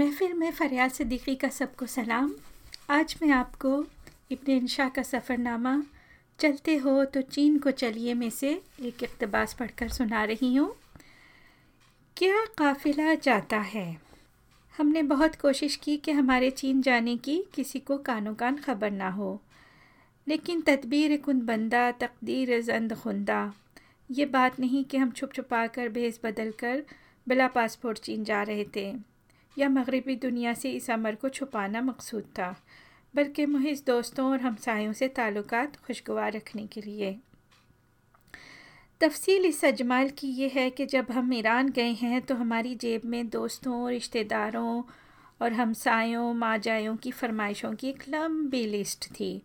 महफिल में फरियाद सिद्दीकी का सबको सलाम। आज मैं आपको इब्न इंशा का सफ़रनामा चलते हो तो चीन को चलिए में से एक इकतबास पढ़कर सुना रही हूँ। क्या काफ़िला जाता है? हमने बहुत कोशिश की कि हमारे चीन जाने की किसी को कानो कान खबर ना हो। लेकिन तदबीर कुन बंदा, तकदीर जंद खुंदा, ये बात नहीं कि हम छुप छुपा कर भेस बदल कर बिला पासपोर्ट चीन जा रहे थे। या मगरबी दुनिया से इस अमर को छुपाना मकसूद था, बल्कि मुहिज दोस्तों और हमसायों से ताल्लुक़ खुशगवार रखने के लिए। तफसील इस अजमाल की ये है कि जब हम ईरान गए हैं तो हमारी जेब में दोस्तों, रिश्तेदारों और हमसायों, माजायों की फरमाइशों की एक लंबी लिस्ट थी।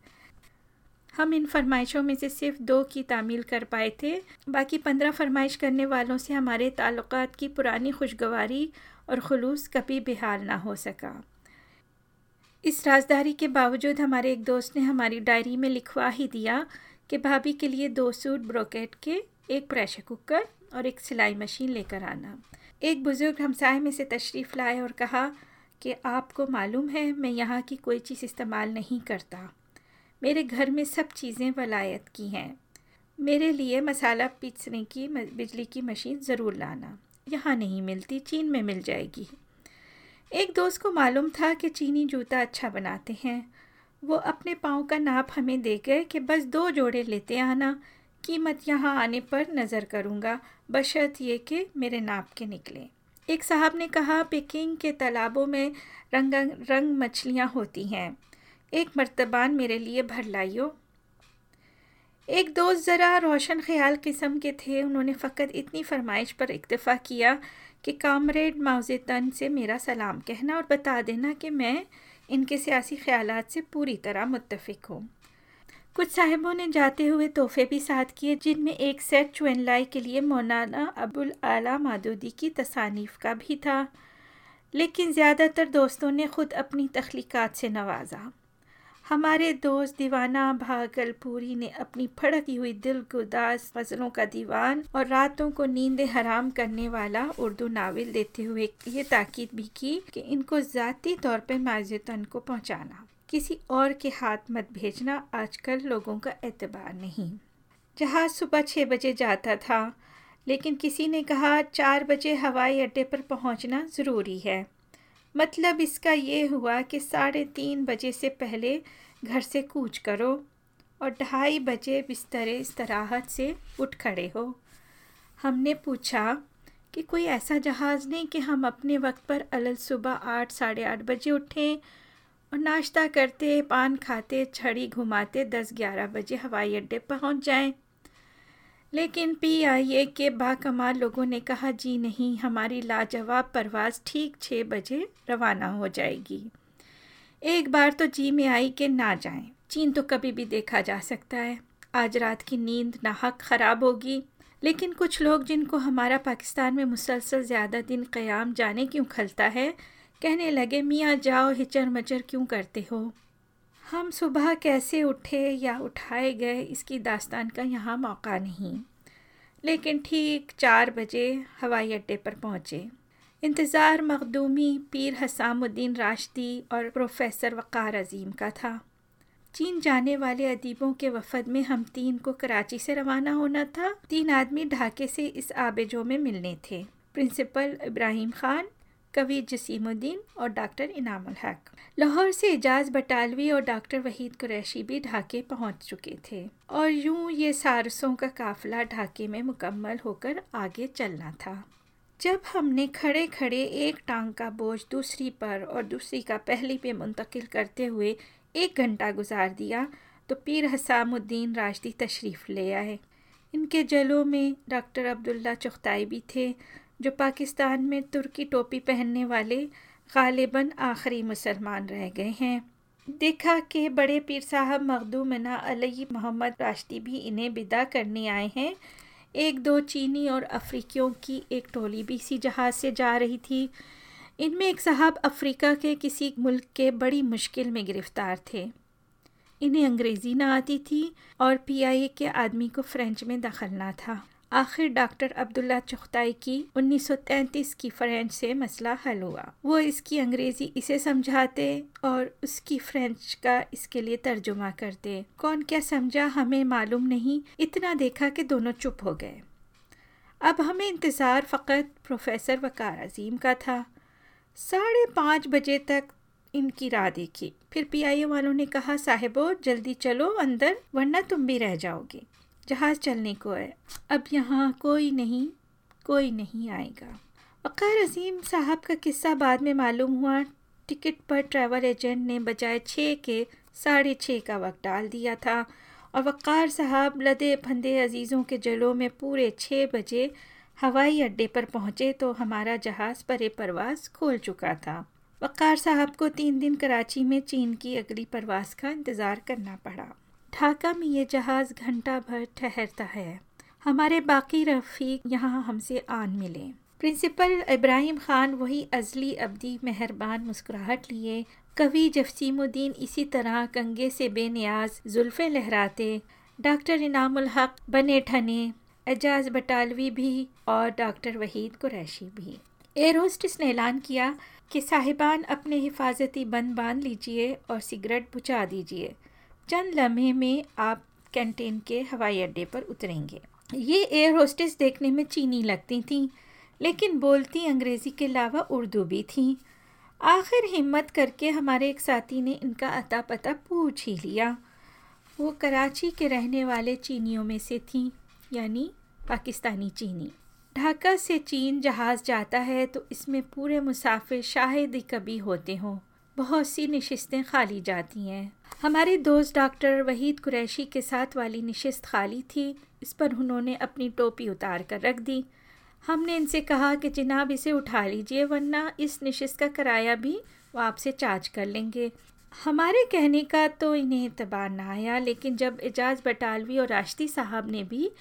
हम इन फरमाइशों में से सिर्फ़ दो की तामील कर पाए थे। बाकी पंद्रह फरमाइश करने वालों से हमारे ताल्लुक़ की पुरानी खुशगवारी और खलूस कभी बेहाल ना हो सका। इस राजदारी के बावजूद हमारे एक दोस्त ने हमारी डायरी में लिखवा ही दिया कि भाभी के लिए दो सूट ब्रोकेट के, एक प्रेशर कुकर और एक सिलाई मशीन लेकर आना। एक बुज़ुर्ग हमसाए में से तशरीफ़ लाए और कहा कि, आपको मालूम है, मैं यहाँ की कोई चीज़ इस्तेमाल नहीं करता। मेरे घर में सब चीज़ें वलायत की हैं। मेरे लिए मसाला पीसने की बिजली की मशीन ज़रूर लाना। यहाँ नहीं मिलती, चीन में मिल जाएगी। एक दोस्त को मालूम था कि चीनी जूता अच्छा बनाते हैं। वो अपने पाँव का नाप हमें दे गए कि बस दो जोड़े लेते आना, कीमत यहाँ आने पर नज़र करूँगा, बशर्त ये कि मेरे नाप के निकले। एक साहब ने कहा, पेकिंग के तालाबों में रंग रंग मछलियाँ होती हैं। एक मर्तबान मेरे लिए भर लाइयो। एक दोस्त ज़रा रोशन ख्याल किस्म के थे, उन्होंने फ़कत इतनी फरमाइश पर इक्तफ़ा किया कि कामरेड माउज़तन से मेरा सलाम कहना और बता देना कि मैं इनके सियासी ख्याल से पूरी तरह मुतफ़ हूँ। कुछ साहिबों ने जाते हुए तोहफे भी साथ किए, जिनमें एक सेट चुनलाई के लिए मौलाना अबुल आला मादूदी की तसानीफ़ का भी था, लेकिन ज़्यादातर दोस्तों ने ख़ुद अपनी तख्लीक़ात से नवाजा। हमारे दोस्त दीवाना भागलपुरी ने अपनी फड़की हुई दिल गुदास फ़सलों का दीवान और रातों को नींद हराम करने वाला उर्दू नावल देते हुए ये ताकीद भी की कि इनको ज़ाती तौर पर माजतन को पहुंचाना। किसी और के हाथ मत भेजना आजकल लोगों का एतबार नहीं। जहाज़ सुबह छः बजे जाता था, लेकिन किसी ने कहा, चार बजे हवाई अड्डे पर पहुँचना ज़रूरी है। मतलब इसका ये हुआ कि साढ़े तीन बजे से पहले घर से कूच करो और ढाई बजे बिस्तर istirahat से उठ खड़े हो। हमने पूछा कि कोई ऐसा जहाज़ नहीं कि हम अपने वक्त पर अलल सुबह आठ, साढ़े आठ बजे उठें और नाश्ता करते, पान खाते, छड़ी घुमाते दस, ग्यारह बजे हवाई अड्डे पहुँच जाएँ। लेकिन पी आई ए के बाकमाल लोगों ने कहा, जी नहीं, हमारी लाजवाब परवाज़ ठीक छः बजे रवाना हो जाएगी। एक बार तो जी में आई कि ना जाएँ। चीन तो कभी भी देखा जा सकता है। आज रात की नींद नाहक ख़राब होगी। लेकिन कुछ लोग जिनको हमारा पाकिस्तान में मुसलसल ज़्यादा दिन क़याम जाने क्यों खलता है, कहने लगे, मियाँ जाओ हिचर मचर क्यों करते हो? हम सुबह कैसे उठे या उठाए गए इसकी दास्तान का यहाँ मौका नहीं। लेकिन ठीक चार बजे हवाई अड्डे पर पहुँचे। इंतज़ार मखदूमी पीर हसामुद्दीन राशदी और प्रोफेसर वक़ार अजीम का था। चीन जाने वाले अदीबों के वफद में हम तीन को कराची से रवाना होना था। तीन आदमी ढाके से इस आबेजो में मिलने थे। प्रिंसिपल इब्राहिम खान कवि जसीमुद्दीन और डॉक्टर इनामुल हक। लाहौर से एजाज बटालवी और डॉक्टर वहीद कुरैशी भी ढाके पहुँच चुके थे और यूँ ये सारसों का काफिला ढाके में मुकम्मल होकर आगे चलना था। जब हमने खड़े खड़े एक टांग का बोझ दूसरी पर और दूसरी का पहली पे मुंतकिल करते हुए एक घंटा गुजार दिया तो पीर हसामुद्दीन राशदी तशरीफ़ ले आए। इनके जलों में डॉक्टर अब्दुल्ला चुख्ताई भी थे जो पाकिस्तान में तुर्की टोपी पहनने वाले गालिबा आखिरी मुसलमान रह गए हैं। देखा कि बड़े पीर साहब मखदूमना अली मोहम्मद राश्ती भी इन्हें विदा करने आए हैं। एक दो चीनी और अफ्रीकियों की एक टोली भी इसी जहाज़ से जा रही थी। इनमें एक साहब अफ्रीका के किसी मुल्क के बड़ी मुश्किल में गिरफ़्तार थे। इन्हें अंग्रेज़ी ना आती थी और पीआईए के आदमी को फ़्रेंच में दखलना था। आखिर डॉक्टर अब्दुल्ला चुख्ताई की 1933 की फ्रेंच से मसला हल हुआ। वो इसकी अंग्रेज़ी इसे समझाते और उसकी फ्रेंच का इसके लिए तर्जुमा करते। कौन क्या समझा हमें मालूम नहीं, इतना देखा कि दोनों चुप हो गए। अब हमें इंतज़ार फ़कत प्रोफेसर वकार अजीम का था। साढ़े पाँच बजे तक इनकी राह देखी। फिर पीआईए वालों ने कहा, साहेबो, जल्दी चलो अंदर, वरना तुम भी रह जाओगे। जहाज़ चलने को है। अब यहाँ कोई नहीं कोई नहीं आएगा। वक़ार अजीम साहब का किस्सा बाद में मालूम हुआ, टिकट पर ट्रैवल एजेंट ने बजाय छः के साढ़े छः का वक्त डाल दिया था और वक़ार साहब लदे फंदे अजीज़ों के जलों में पूरे छः बजे हवाई अड्डे पर पहुँचे तो हमारा जहाज़ परे परवास खोल चुका था। वक़ार साहब को तीन दिन कराची में चीन की अगली परवास का इंतज़ार करना पड़ा। ढाका में ये जहाज़ घंटा भर ठहरता है। हमारे बाकी रफ़ीक यहाँ हमसे आन मिले। प्रिंसिपल इब्राहिम ख़ान वही अजली, अब्दी, मेहरबान मुस्कुराहट लिए। कवि जफसीमुद्दीन इसी तरह कंगे से बेनियाज, जुल्फ़े लहराते। डॉक्टर इनामुल हक बने ठने। एजाज बटालवी भी और डॉक्टर वहीद कुरैशी भी। एयर होस्टिस ने ऐलान किया कि साहिबान अपने हिफाजती बंद बाँध लीजिए और सिगरेट बुझा दीजिए। चंद लम्हे में आप कैंटीन के हवाई अड्डे पर उतरेंगे। ये एयर होस्टेस देखने में चीनी लगती थीं, लेकिन बोलती अंग्रेज़ी के अलावा उर्दू भी थीं। आखिर हिम्मत करके हमारे एक साथी ने इनका अता पता पूछ ही लिया। वो कराची के रहने वाले चीनियों में से थीं, यानी पाकिस्तानी चीनी। ढाका से चीन जहाज़ जाता है तो इसमें पूरे मुसाफिर शाहिद ही कभी होते हों। बहुत सी नशस्तें खाली जाती हैं। हमारे दोस्त डॉक्टर वहीद कुरैशी के साथ वाली नशस्त खाली थी। इस पर उन्होंने अपनी टोपी उतार कर रख दी। हमने इनसे कहा कि, जनाब, इसे उठा लीजिए, वरना इस नशस्त का किराया भी वो आपसे चार्ज कर लेंगे। हमारे कहने का तो इन्हें एतबार ना आया, लेकिन जब एजाज बटालवी और राश्ती साहब ने भी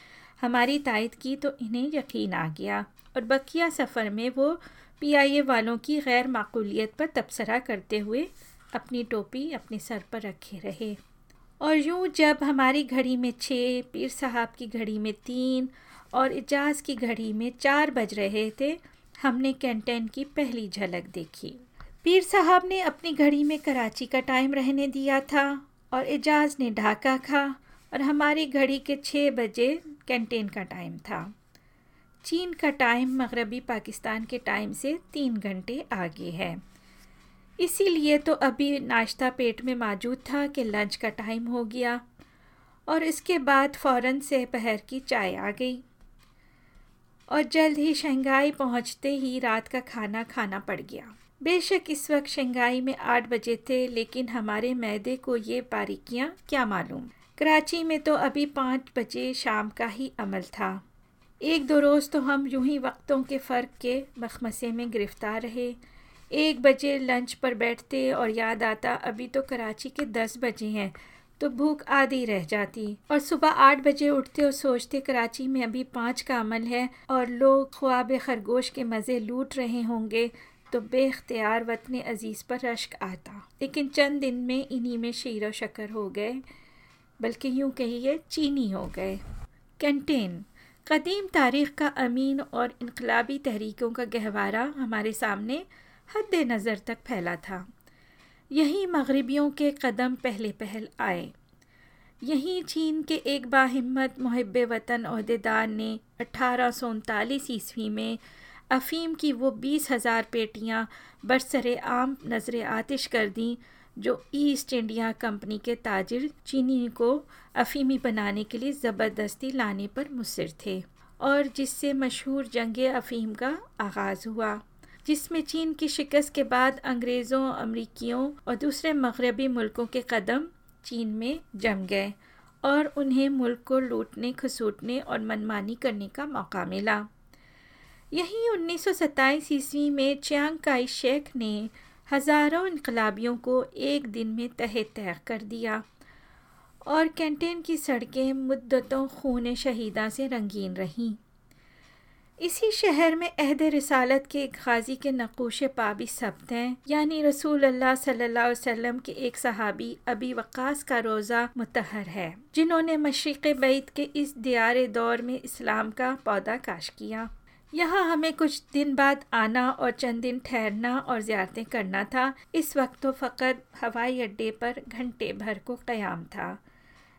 हमारी तायद की तो इन्हें यकीन आ गया और बकिया सफ़र में वो पीआईए वालों की गैर माकूलियत पर तबसरा करते हुए अपनी टोपी अपने सर पर रखे रहे। और यूँ जब हमारी घड़ी में छः पीर साहब की घड़ी में तीन और इजाज़ की घड़ी में चार बज रहे थे, हमने कैंटेन की पहली झलक देखी। पीर साहब ने अपनी घड़ी में कराची का टाइम रहने दिया था और एजाज ने ढाका खा और हमारी घड़ी के छः बजे कैंटीन का टाइम था। चीन का टाइम मगरबी पाकिस्तान के टाइम से तीन घंटे आगे है। इसीलिए तो अभी नाश्ता पेट में मौजूद था कि लंच का टाइम हो गया और इसके बाद फ़ौर से पहर की चाय आ गई। और जल्द ही शंघाई पहुँचते ही रात का खाना खाना पड़ गया। बेशक इस वक्त शंघाई में आठ बजे थे, लेकिन हमारे मैदे को ये बारीकियाँ क्या मालूम? कराची में तो अभी पाँच बजे शाम का ही अमल था। एक दो रोज़ तो हम यूँ ही वक्तों के फ़र्क के मखमसे में गिरफ़्तार रहे। एक बजे लंच पर बैठते और याद आता, अभी तो कराची के दस बजे हैं तो भूख आधी रह जाती। और सुबह आठ बजे उठते और सोचते, कराची में अभी पाँच का अमल है और लोग ख्वाब खरगोश के मज़े लूट रहे होंगे तो बेख्तियार वतन अज़ीज़ पर रश्क आता। लेकिन चंद दिन में इन्हीं में शीर शक्कर हो गए, बल्कि यूँ कहिए चीनी हो गए। कैंटीन। कदीम तारीख़ का अमीन और इनकलाबी तहरीकों का गहवारा हमारे सामने हद नज़र तक फैला था। यहीं मगरबियों के कदम पहले पहल आए। यहीं चीन के एक बाहिम्मत मुहब वतन अहदेदार ने अठारह सौ उनतालीस ईस्वी में अफ़ीम की वो बीस हज़ार पेटियाँ बरसर आम नज़र आतिश कर दी, जो ईस्ट इंडिया कंपनी के ताजिर चीनी को अफ़ीमी बनाने के लिए ज़बरदस्ती लाने पर मुसर थे और जिससे मशहूर जंग अफ़ीम का आगाज़ हुआ। जिसमें चीन की शिकस्त के बाद अंग्रेज़ों, अमरीकियों और दूसरे मगरबी मुल्कों के कदम चीन में जम गए और उन्हें मुल्क को लूटने, खसूटने और मनमानी करने का मौका मिला। यहीं उन्नीस सौ सत्ताईस ईस्वी में चियांग काई शेख ने हज़ारों इनकलाबियों को एक दिन में तह तह कर दिया और कैंटीन की सड़कें, मुद्दतों, खून शहीदा से रंगीन रहीं। इसी शहर में अहद रसालत के एक गाजी के नकूश पाबी सब्त हैं। यानी रसूल अल्लाह अलैहि वसल्लम के एक सहाबी अबी वक़ास का रोज़ा मुतहर है, जिन्होंने मशरक़ बैत के इस दियार दौर में इस्लाम का पौधा काश किया। यहाँ हमें कुछ दिन बाद आना और चंद दिन ठहरना और ज़्यारतें करना था। इस वक्त तो फ़कत हवाई अड्डे पर घंटे भर को क़याम था।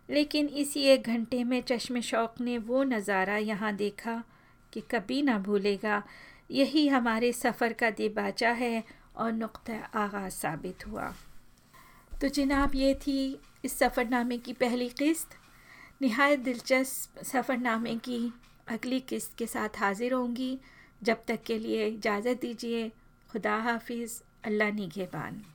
लेकिन इसी एक घंटे में चश्म शौक़ ने वो नज़ारा यहाँ देखा। कि कभी ना भूलेगा। यही हमारे सफ़र का दिबाचा है और नुक़ आगाज़ साबित हुआ। तो जनाब, ये थी इस सफ़रनामे की पहली किस्त। नहायत दिलचस्प सफ़रनामे की अगली किस्त के साथ हाज़िर होंगी। जब तक के लिए इजाज़त दीजिए। खुदा हाफिज़। अल्लाह निगेबान।